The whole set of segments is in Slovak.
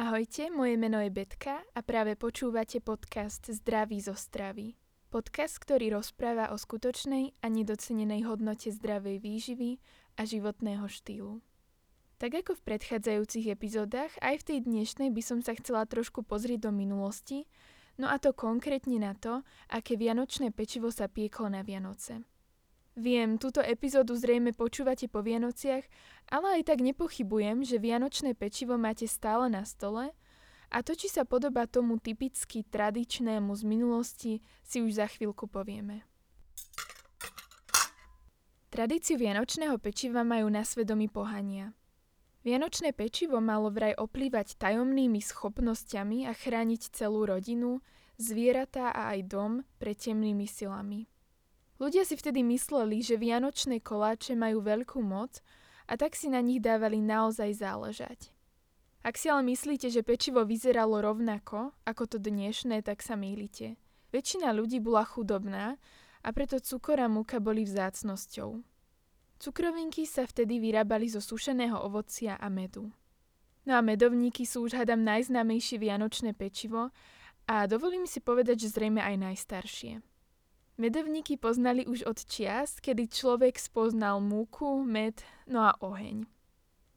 Ahojte, moje meno je Betka a práve počúvate podcast Zdraví zo stravy. Podcast, ktorý rozpráva o skutočnej a nedocenenej hodnote zdravej výživy a životného štýlu. Tak ako v predchádzajúcich epizódach, aj v tej dnešnej by som sa chcela trošku pozrieť do minulosti, no a to konkrétne na to, aké vianočné pečivo sa pieklo na Vianoce. Viem, túto epizódu zrejme počúvate po Vianociach, ale aj tak nepochybujem, že vianočné pečivo máte stále na stole a to, či sa podobá tomu typicky tradičnému z minulosti, si už za chvíľku povieme. Tradíciu vianočného pečiva majú na svedomí pohania. Vianočné pečivo malo vraj oplývať tajomnými schopnosťami a chrániť celú rodinu, zvieratá a aj dom pred temnými silami. Ľudia si vtedy mysleli, že vianočné koláče majú veľkú moc a tak si na nich dávali naozaj záležať. Ak si ale myslíte, že pečivo vyzeralo rovnako ako to dnešné, tak sa mýlite. Väčšina ľudí bola chudobná a preto cukor a múka boli vzácnosťou. Cukrovinky sa vtedy vyrábali zo sušeného ovocia a medu. No a medovníky sú už hadam najznámejšie vianočné pečivo a dovolím si povedať, že zrejme aj najstaršie. Medovníky poznali už od čias, kedy človek spoznal múku, med, no a oheň.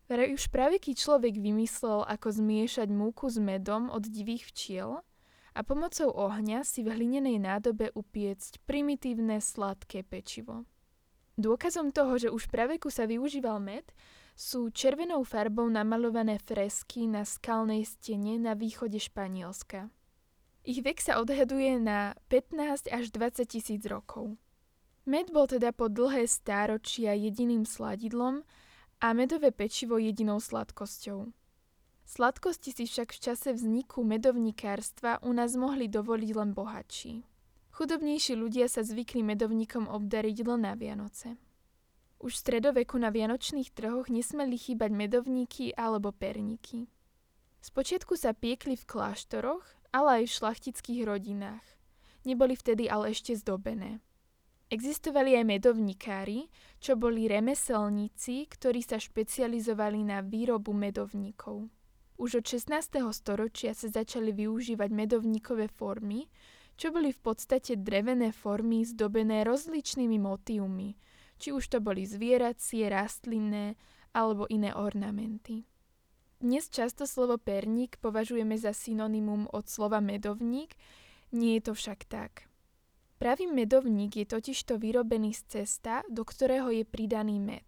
Vraj už praveký človek vymyslel, ako zmiešať múku s medom od divých včiel a pomocou ohňa si v hlinenej nádobe upiecť primitívne sladké pečivo. Dôkazom toho, že už praveku sa využíval med, sú červenou farbou namalované fresky na skalnej stene na východe Španielska. Ich vek sa odhaduje na 15 až 20 tisíc rokov. Med bol teda po dlhé stáročia jediným sladidlom a medové pečivo jedinou sladkosťou. Sladkosti si však v čase vzniku medovníkárstva u nás mohli dovoliť len bohatší. Chudobnejší ľudia sa zvykli medovníkom obdariť len na Vianoce. Už v stredoveku na vianočných trhoch nesmeli chýbať medovníky alebo perníky. Spočiatku sa piekli v kláštoroch ale aj v šlachtických rodinách. Neboli vtedy ale ešte zdobené. Existovali aj medovníkári, čo boli remeselníci, ktorí sa špecializovali na výrobu medovníkov. Už od 16. storočia sa začali využívať medovníkové formy, čo boli v podstate drevené formy zdobené rozličnými motívmi, či už to boli zvieracie, rastlinné alebo iné ornamenty. Dnes často slovo perník považujeme za synonymum od slova medovník, nie je to však tak. Pravý medovník je totižto vyrobený z cesta, do ktorého je pridaný med.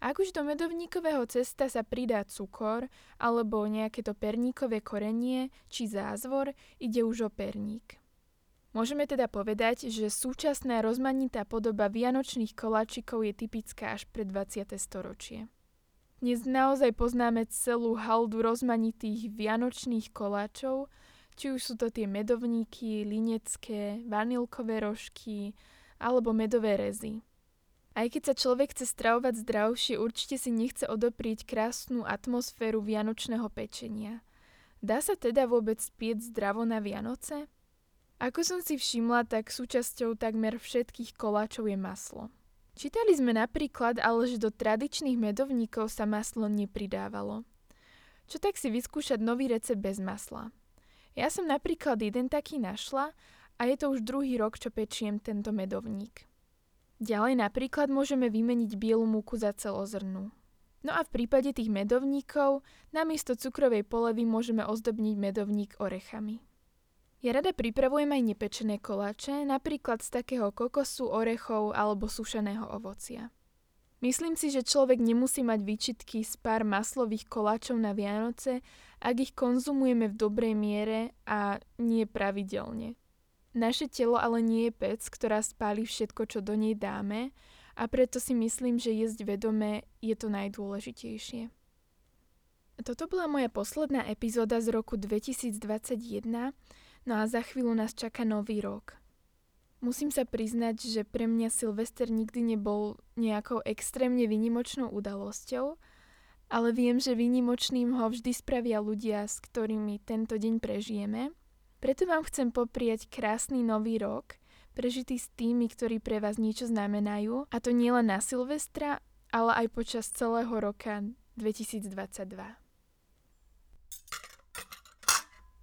Ak už do medovníkového cesta sa pridá cukor alebo nejaké to perníkové korenie či zázvor, ide už o perník. Môžeme teda povedať, že súčasná rozmanitá podoba vianočných koláčikov je typická až pre 20. storočie. Dnes naozaj poznáme celú haldu rozmanitých vianočných koláčov, či už sú to tie medovníky, linecké, vanilkové rožky alebo medové rezy. Aj keď sa človek chce stravovať zdravšie, určite si nechce odoprieť krásnu atmosféru vianočného pečenia. Dá sa teda vôbec spieť zdravo na Vianoce? Ako som si všimla, tak súčasťou takmer všetkých koláčov je maslo. Čítali sme napríklad, ale že do tradičných medovníkov sa maslo nepridávalo. Čo tak si vyskúšať nový recept bez masla? Ja som napríklad jeden taký našla a je to už druhý rok, čo pečiem tento medovník. Ďalej napríklad môžeme vymeniť bielu múku za celozrnú. No a v prípade tých medovníkov namiesto cukrovej polevy môžeme ozdobniť medovník orechami. Ja rada pripravujem aj nepečené koláče, napríklad z takého kokosu, orechov alebo sušeného ovocia. Myslím si, že človek nemusí mať výčitky z pár maslových koláčov na Vianoce, ak ich konzumujeme v dobrej miere a nie pravidelne. Naše telo ale nie je pec, ktorá spáli všetko, čo do nej dáme a preto si myslím, že jesť vedomé je to najdôležitejšie. Toto bola moja posledná epizóda z roku 2021 No a za chvíľu nás čaká nový rok. Musím sa priznať, že pre mňa Silvester nikdy nebol nejakou extrémne vynimočnou udalosťou, ale viem, že vynimočným ho vždy spravia ľudia, s ktorými tento deň prežijeme. Preto vám chcem poprieť krásny nový rok, prežitý s tými, ktorí pre vás niečo znamenajú, a to nielen na Silvestra, ale aj počas celého roka 2022.